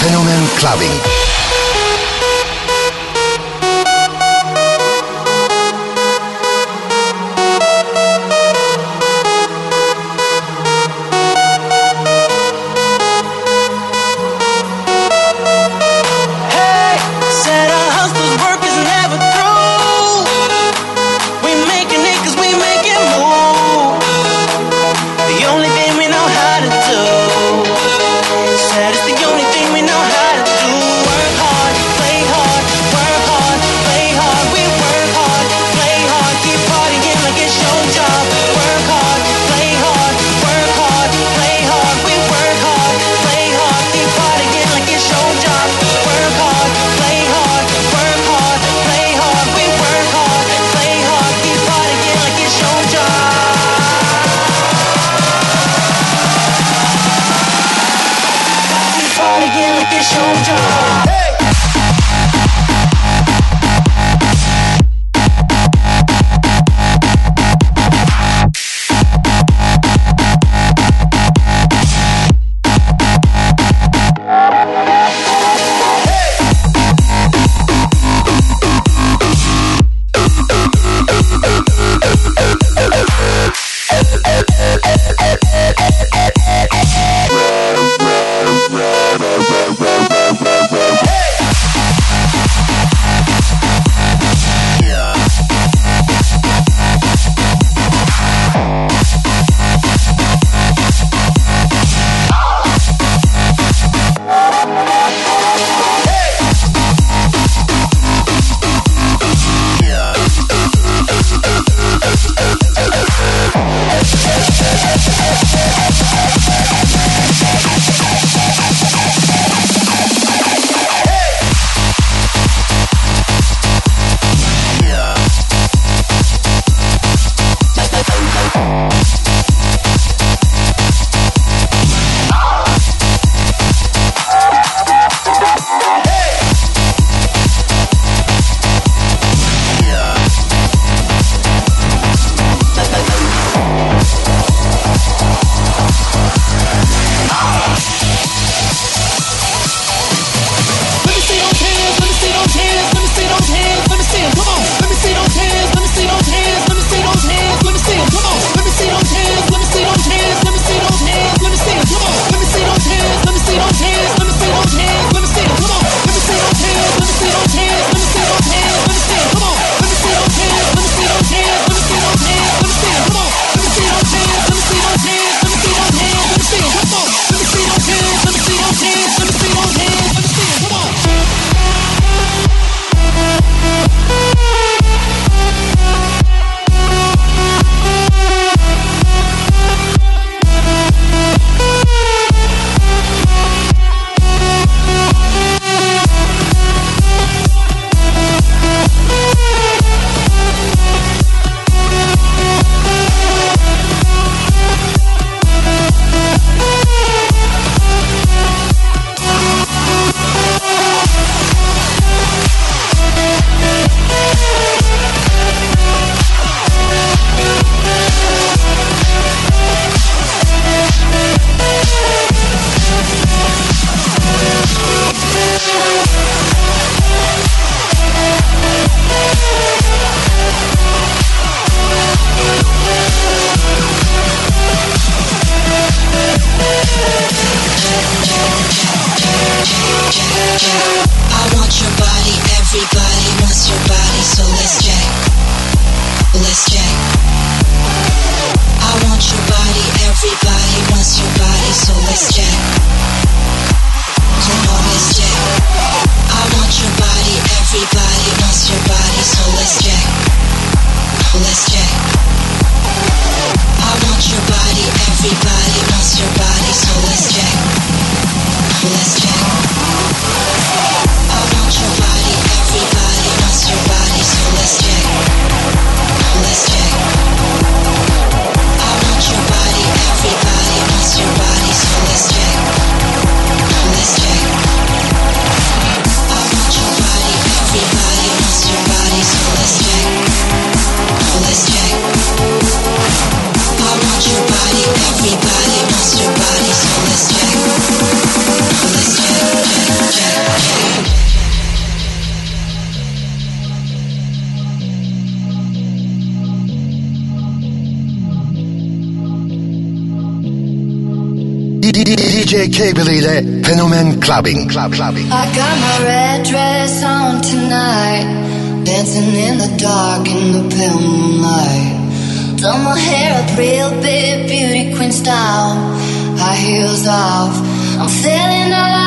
Fenomen Clubbing. clubbing, club, clubbing. I got my red dress on tonight, dancing in the dark in the pale moonlight. Done my hair up real big, beauty queen style, high heels off. I'm feeling alive.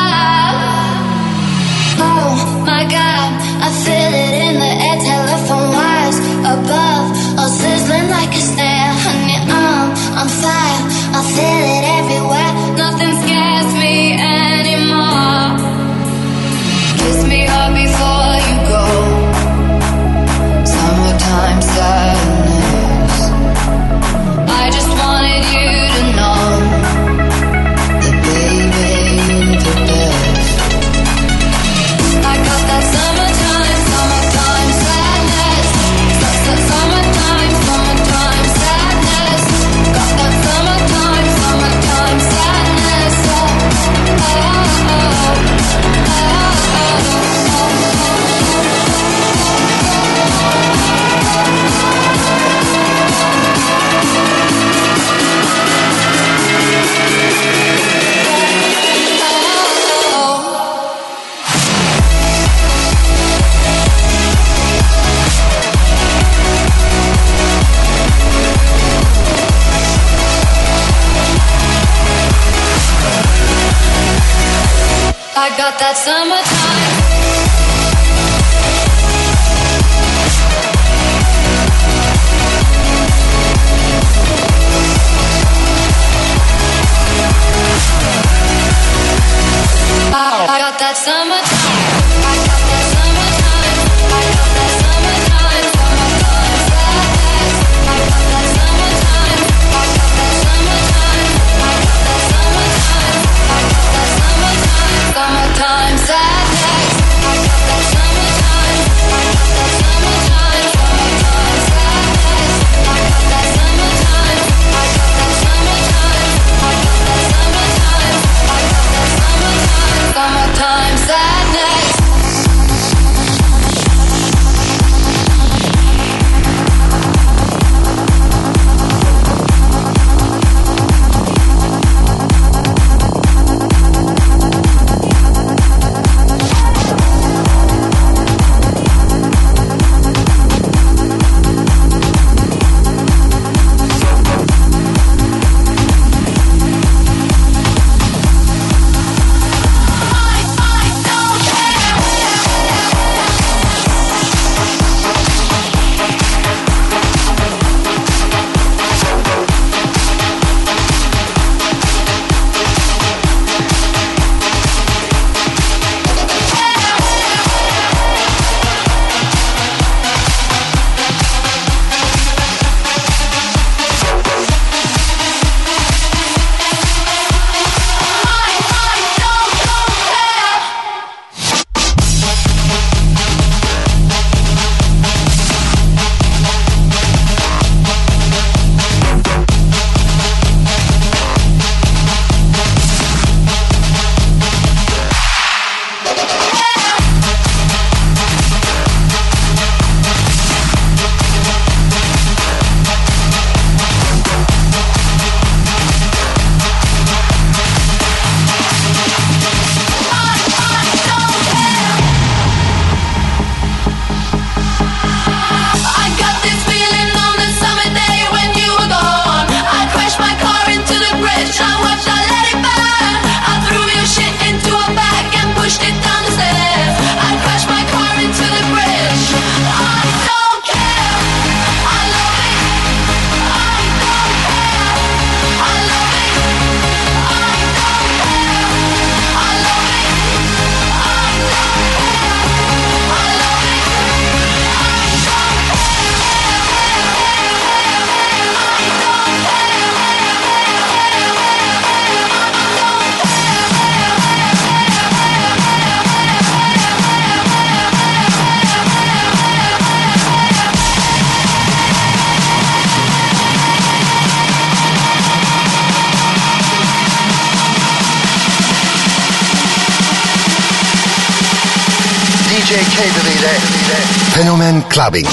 Fenomen Clubbing.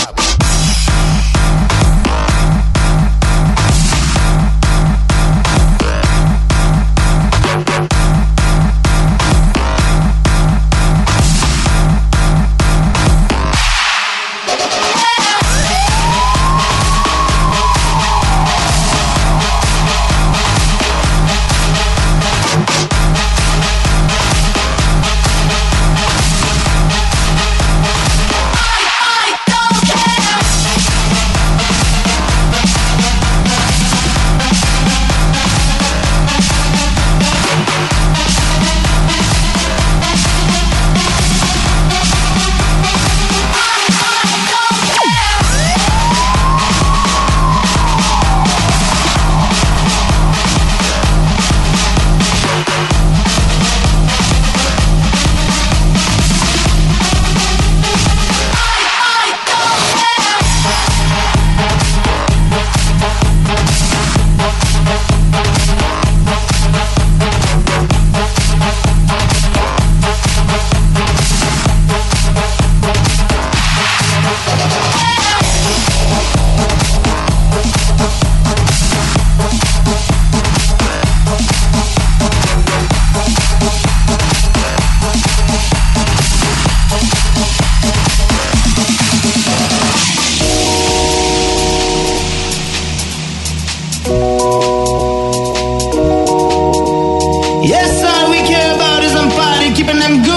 Yes, all we care about is I'm fighting, keeping them good.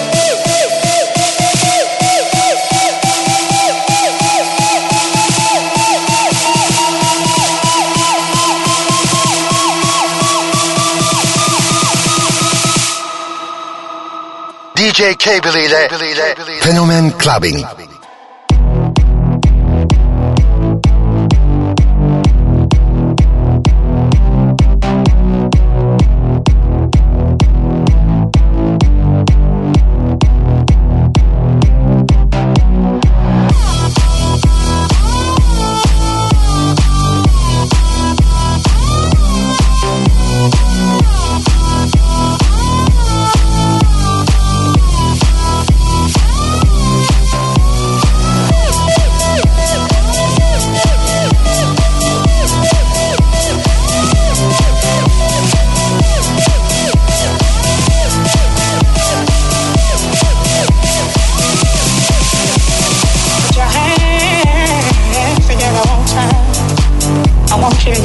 DJ Cable ile Fenomen Clubbing.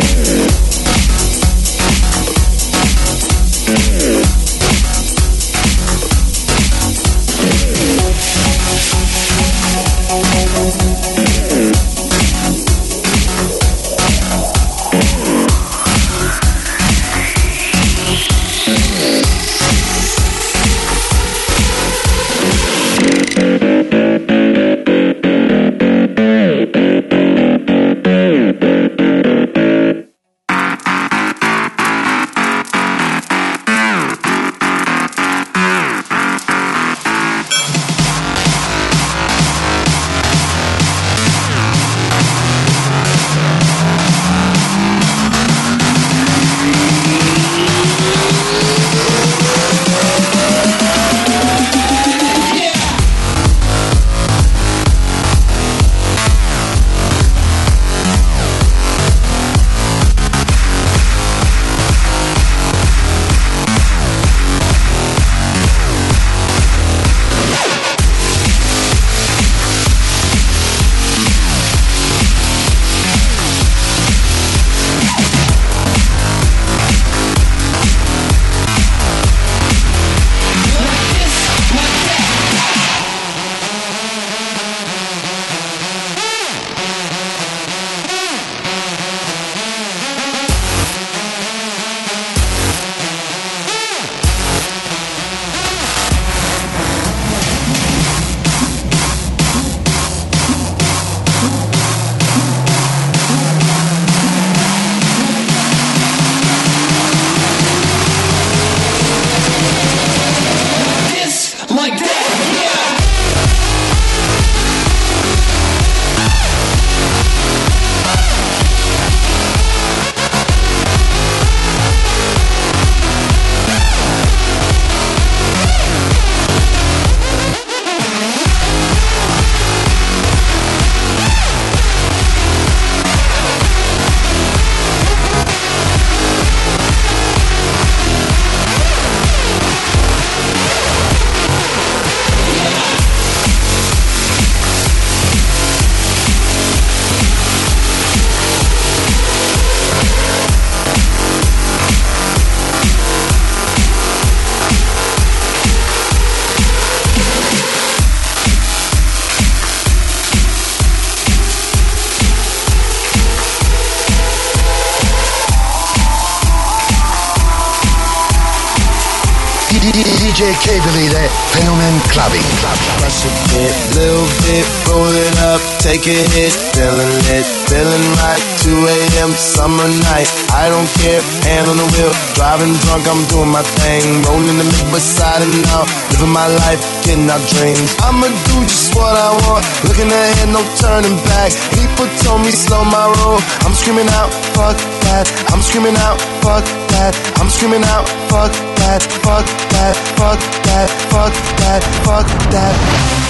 yeah. Take a hit, feeling lit, feeling right. 2 a.m. summer night, I don't care, hand on the wheel, driving drunk, I'm doing my thing, rolling the mid beside it now, living my life, getting our dreams. I'ma do just what I want, looking ahead, no turning back. People told me slow my roll, I'm screaming out, fuck that. I'm screaming out, fuck that. I'm screaming out, fuck that, fuck that, fuck that, fuck that, fuck that.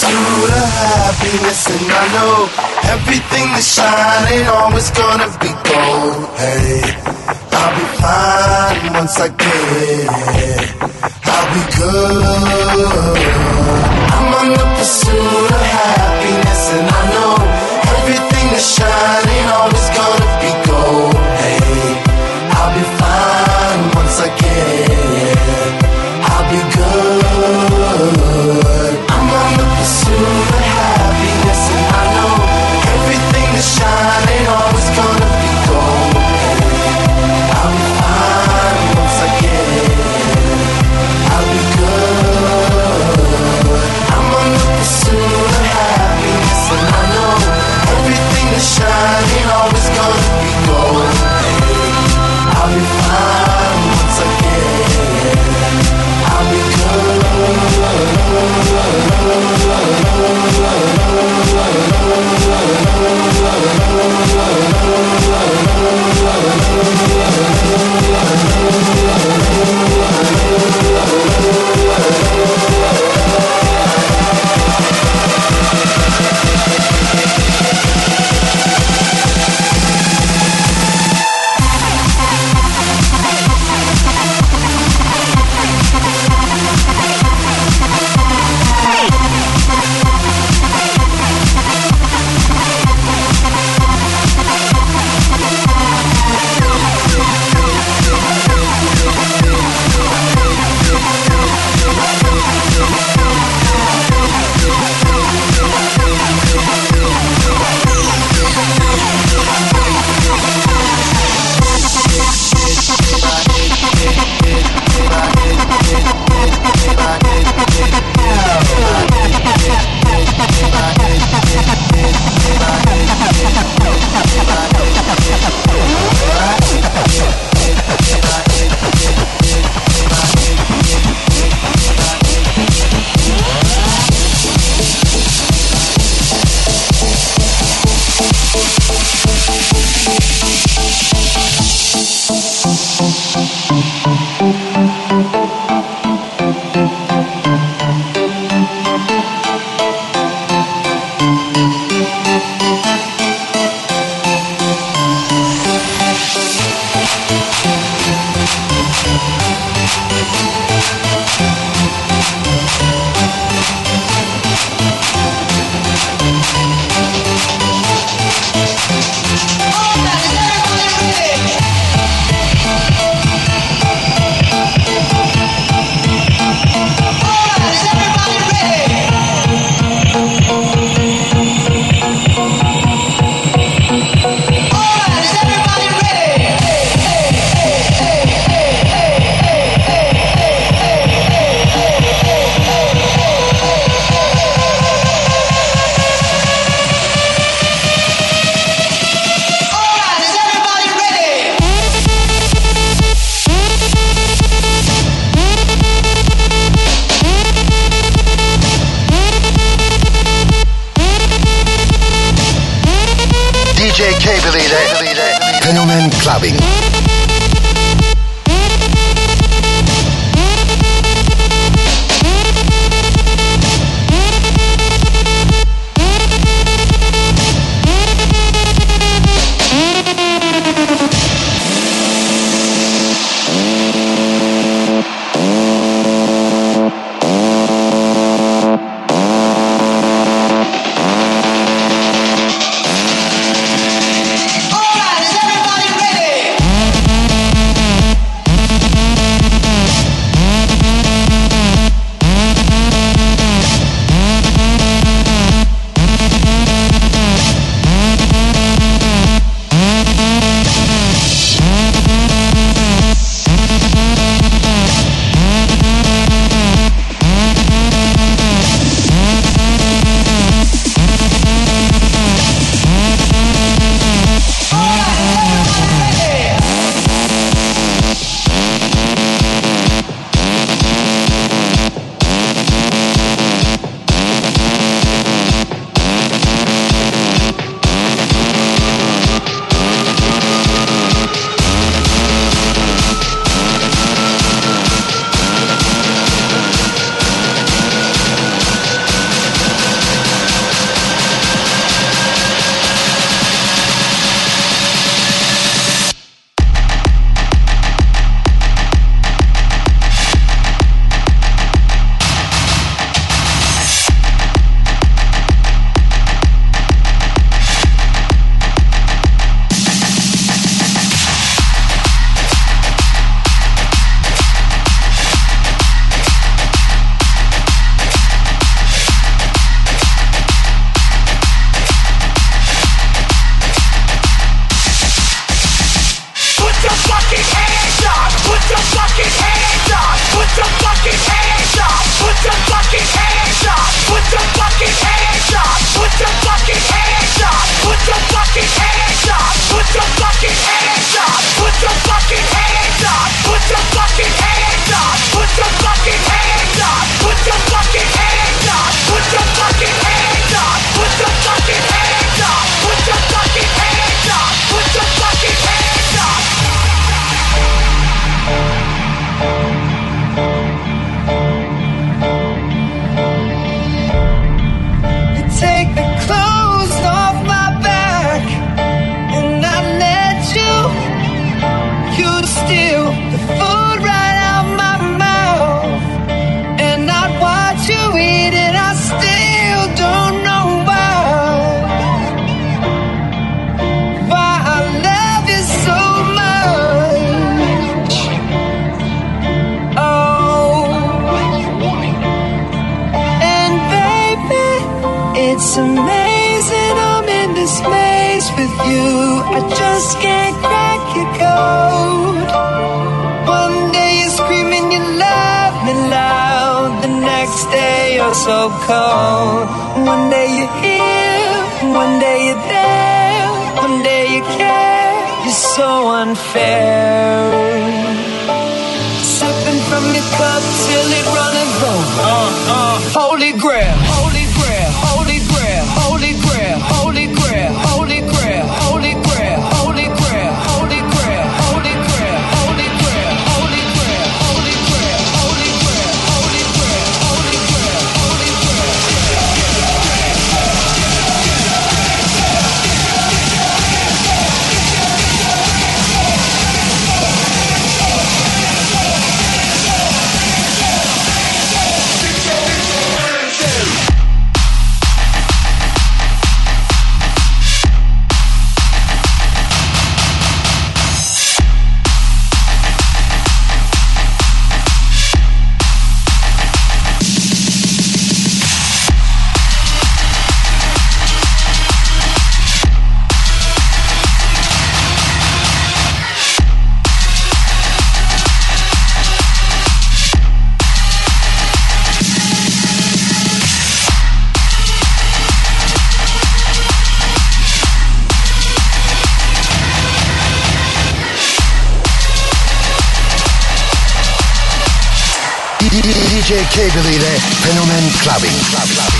Pursuit of happiness, and I know everything that shine ain't always gonna be gold. Hey, I'll be fine once I get it. I'll be good. I'm on the pursuit of happiness, and I know everything that shine ain't always call. One day you're here, one day you're there, one day you care. You're so unfair. Sipping from your cup till it runneth over. Uh, uh, holy grail. Kegelide Phänomen Clubbing. Club, Club.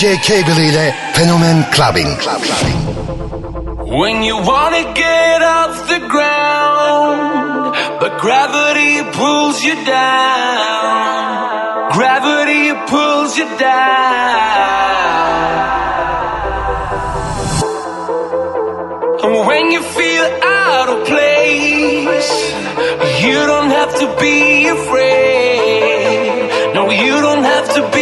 DJ Cable ile Fenomen Clubbing. When you wanna get off the ground, but gravity pulls you down. Gravity pulls you down. And when you feel out of place, you don't have to be afraid. No, you don't have to be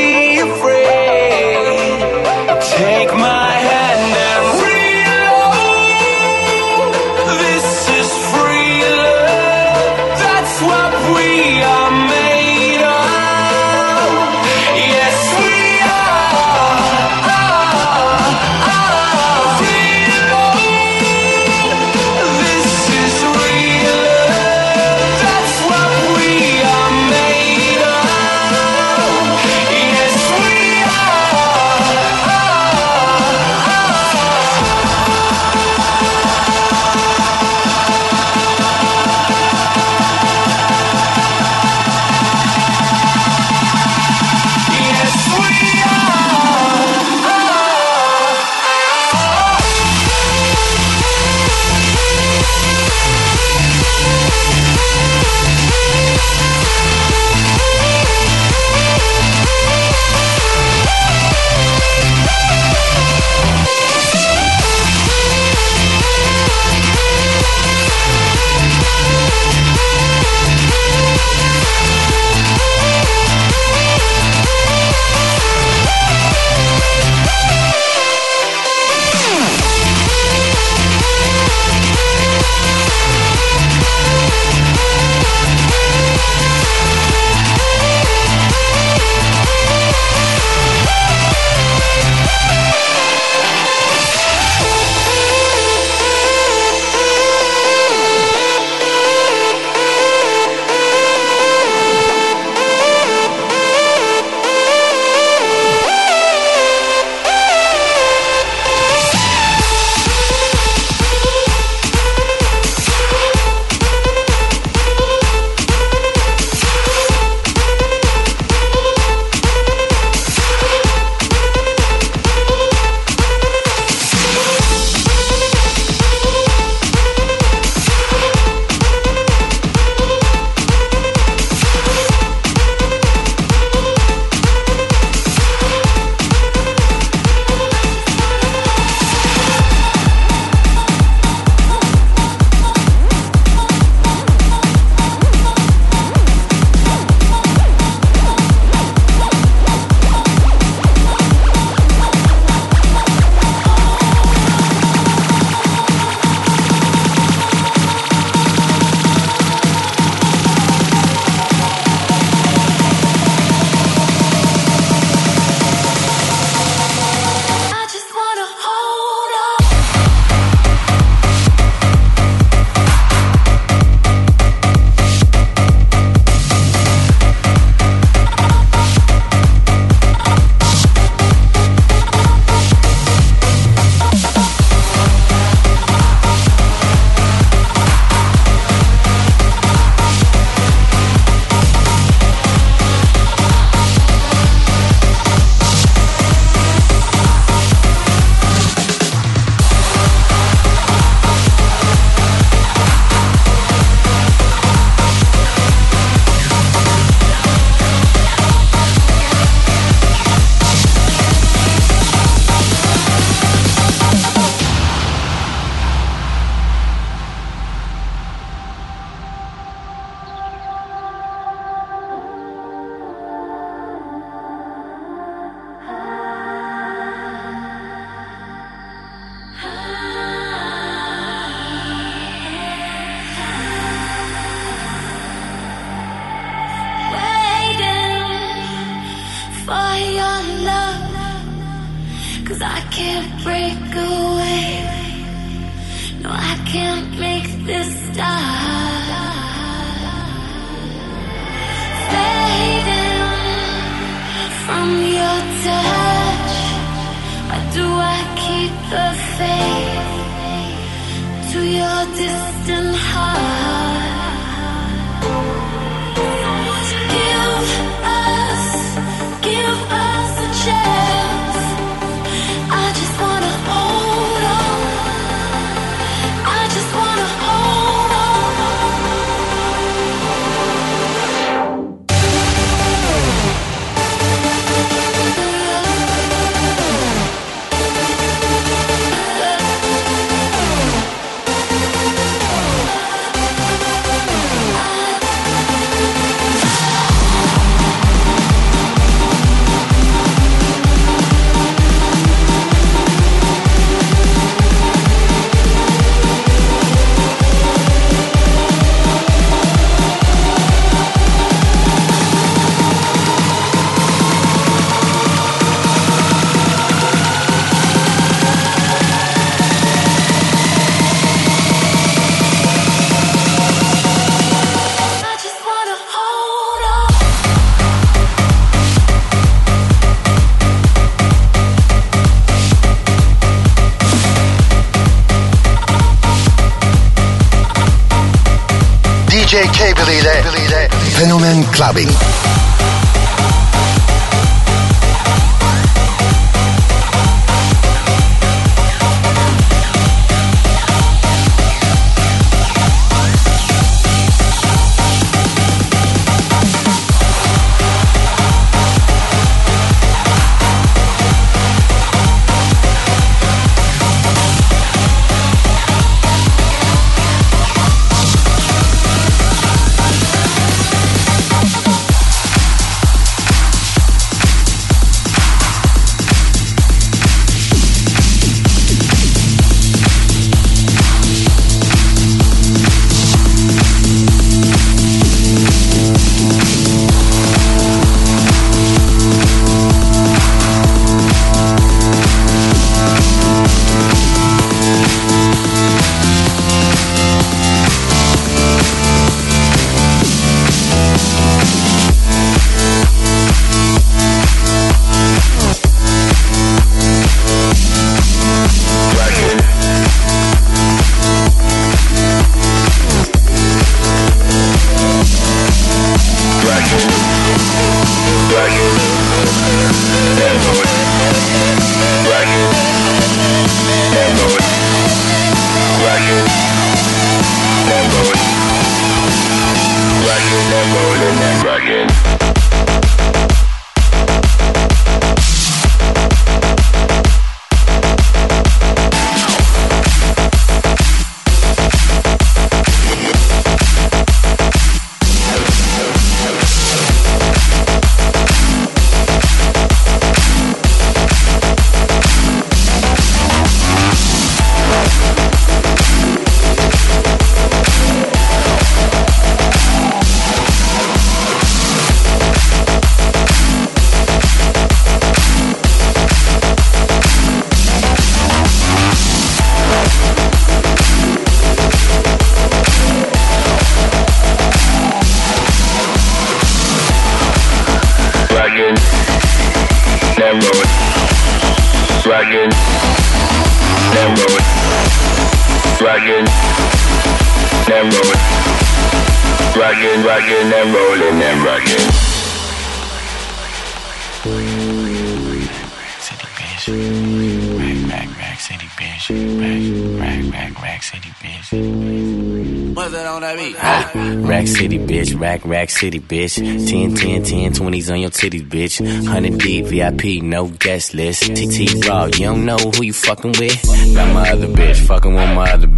city, bitch. 10, 10, 10, 20s on your titties, bitch. 100 deep, VIP, no guest list. TT Raw, you don't know who you fucking with? Got my other bitch, fucking with my other bitch.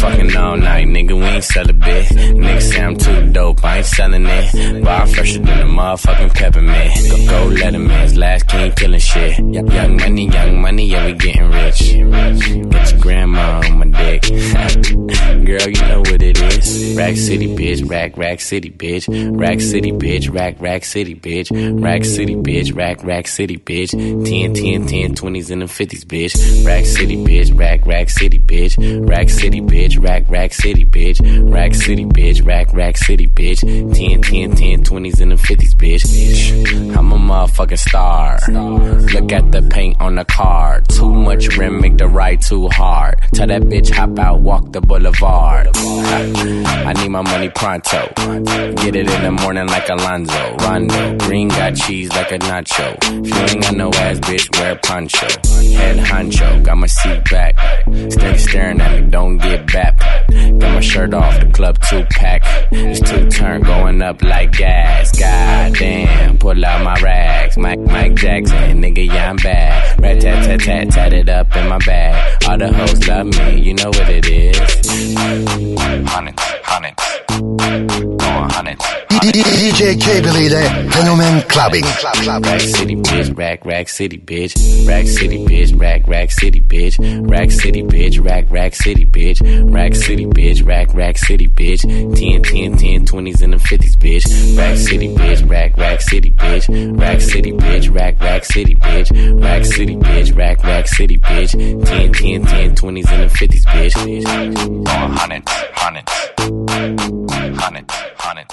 Fucking all night, nigga, we ain't sell a bit. Nigga say I'm too dope, I ain't selling it. Bar fresher than a motherfucking peppermint. Go, go Letterman's last king killing shit. Young money, young money, yeah, we getting rich. Get your grandma on my dick. Girl, you know what it it is. Rack City, bitch. Rack, Rack City, bitch. Rack City, bitch. Rack, Rack City, bitch. Rack City, bitch. Rack, Rack City, bitch. 10, 10, 10, 20s and the 50s, bitch. Rack City, bitch. Rack, Rack City, bitch. Rack City, bitch. Rack, Rack City, bitch. Rack City, bitch. Rack, Rack City, bitch. 10, 10, 10, 20s and the 50s, bitch. I'm a motherfucking star. Look at the paint on the car. Too much rim, make the ride too hard. Tell that bitch hop out, walk the boulevard. I need my money pronto. Get it in the morning like Alonzo. Rondo. Green got cheese like a nacho. If you ain't got no ass, bitch, wear a poncho. Head honcho, got my seat back. Steady staring at me, don't get back. Got my shirt off, the club two pack. It's two turn going up like gas. God damn, pull out my rags. Mike, Mike Jackson, nigga, yeah, I'm bad. Rat tat tat tat, tat it up in my bag. All the hoes love me, you know what it is. Hundreds, hundreds. DJ Cable ile Fenomen Clubbing. Rack City bitch, rack, rack city bitch, rack city bitch, rack, rack city bitch, rack city bitch, rack, rack city bitch, rack city bitch, rack, rack city bitch, 10, 10, 10, 20s and the 50s bitch, rack city bitch, rack, rack city bitch, rack city bitch, rack, rack city bitch, rack city bitch, rack, rack city bitch, 10, 10, 10, 20s and the 50s bitch. 100, 100. Honey, honey.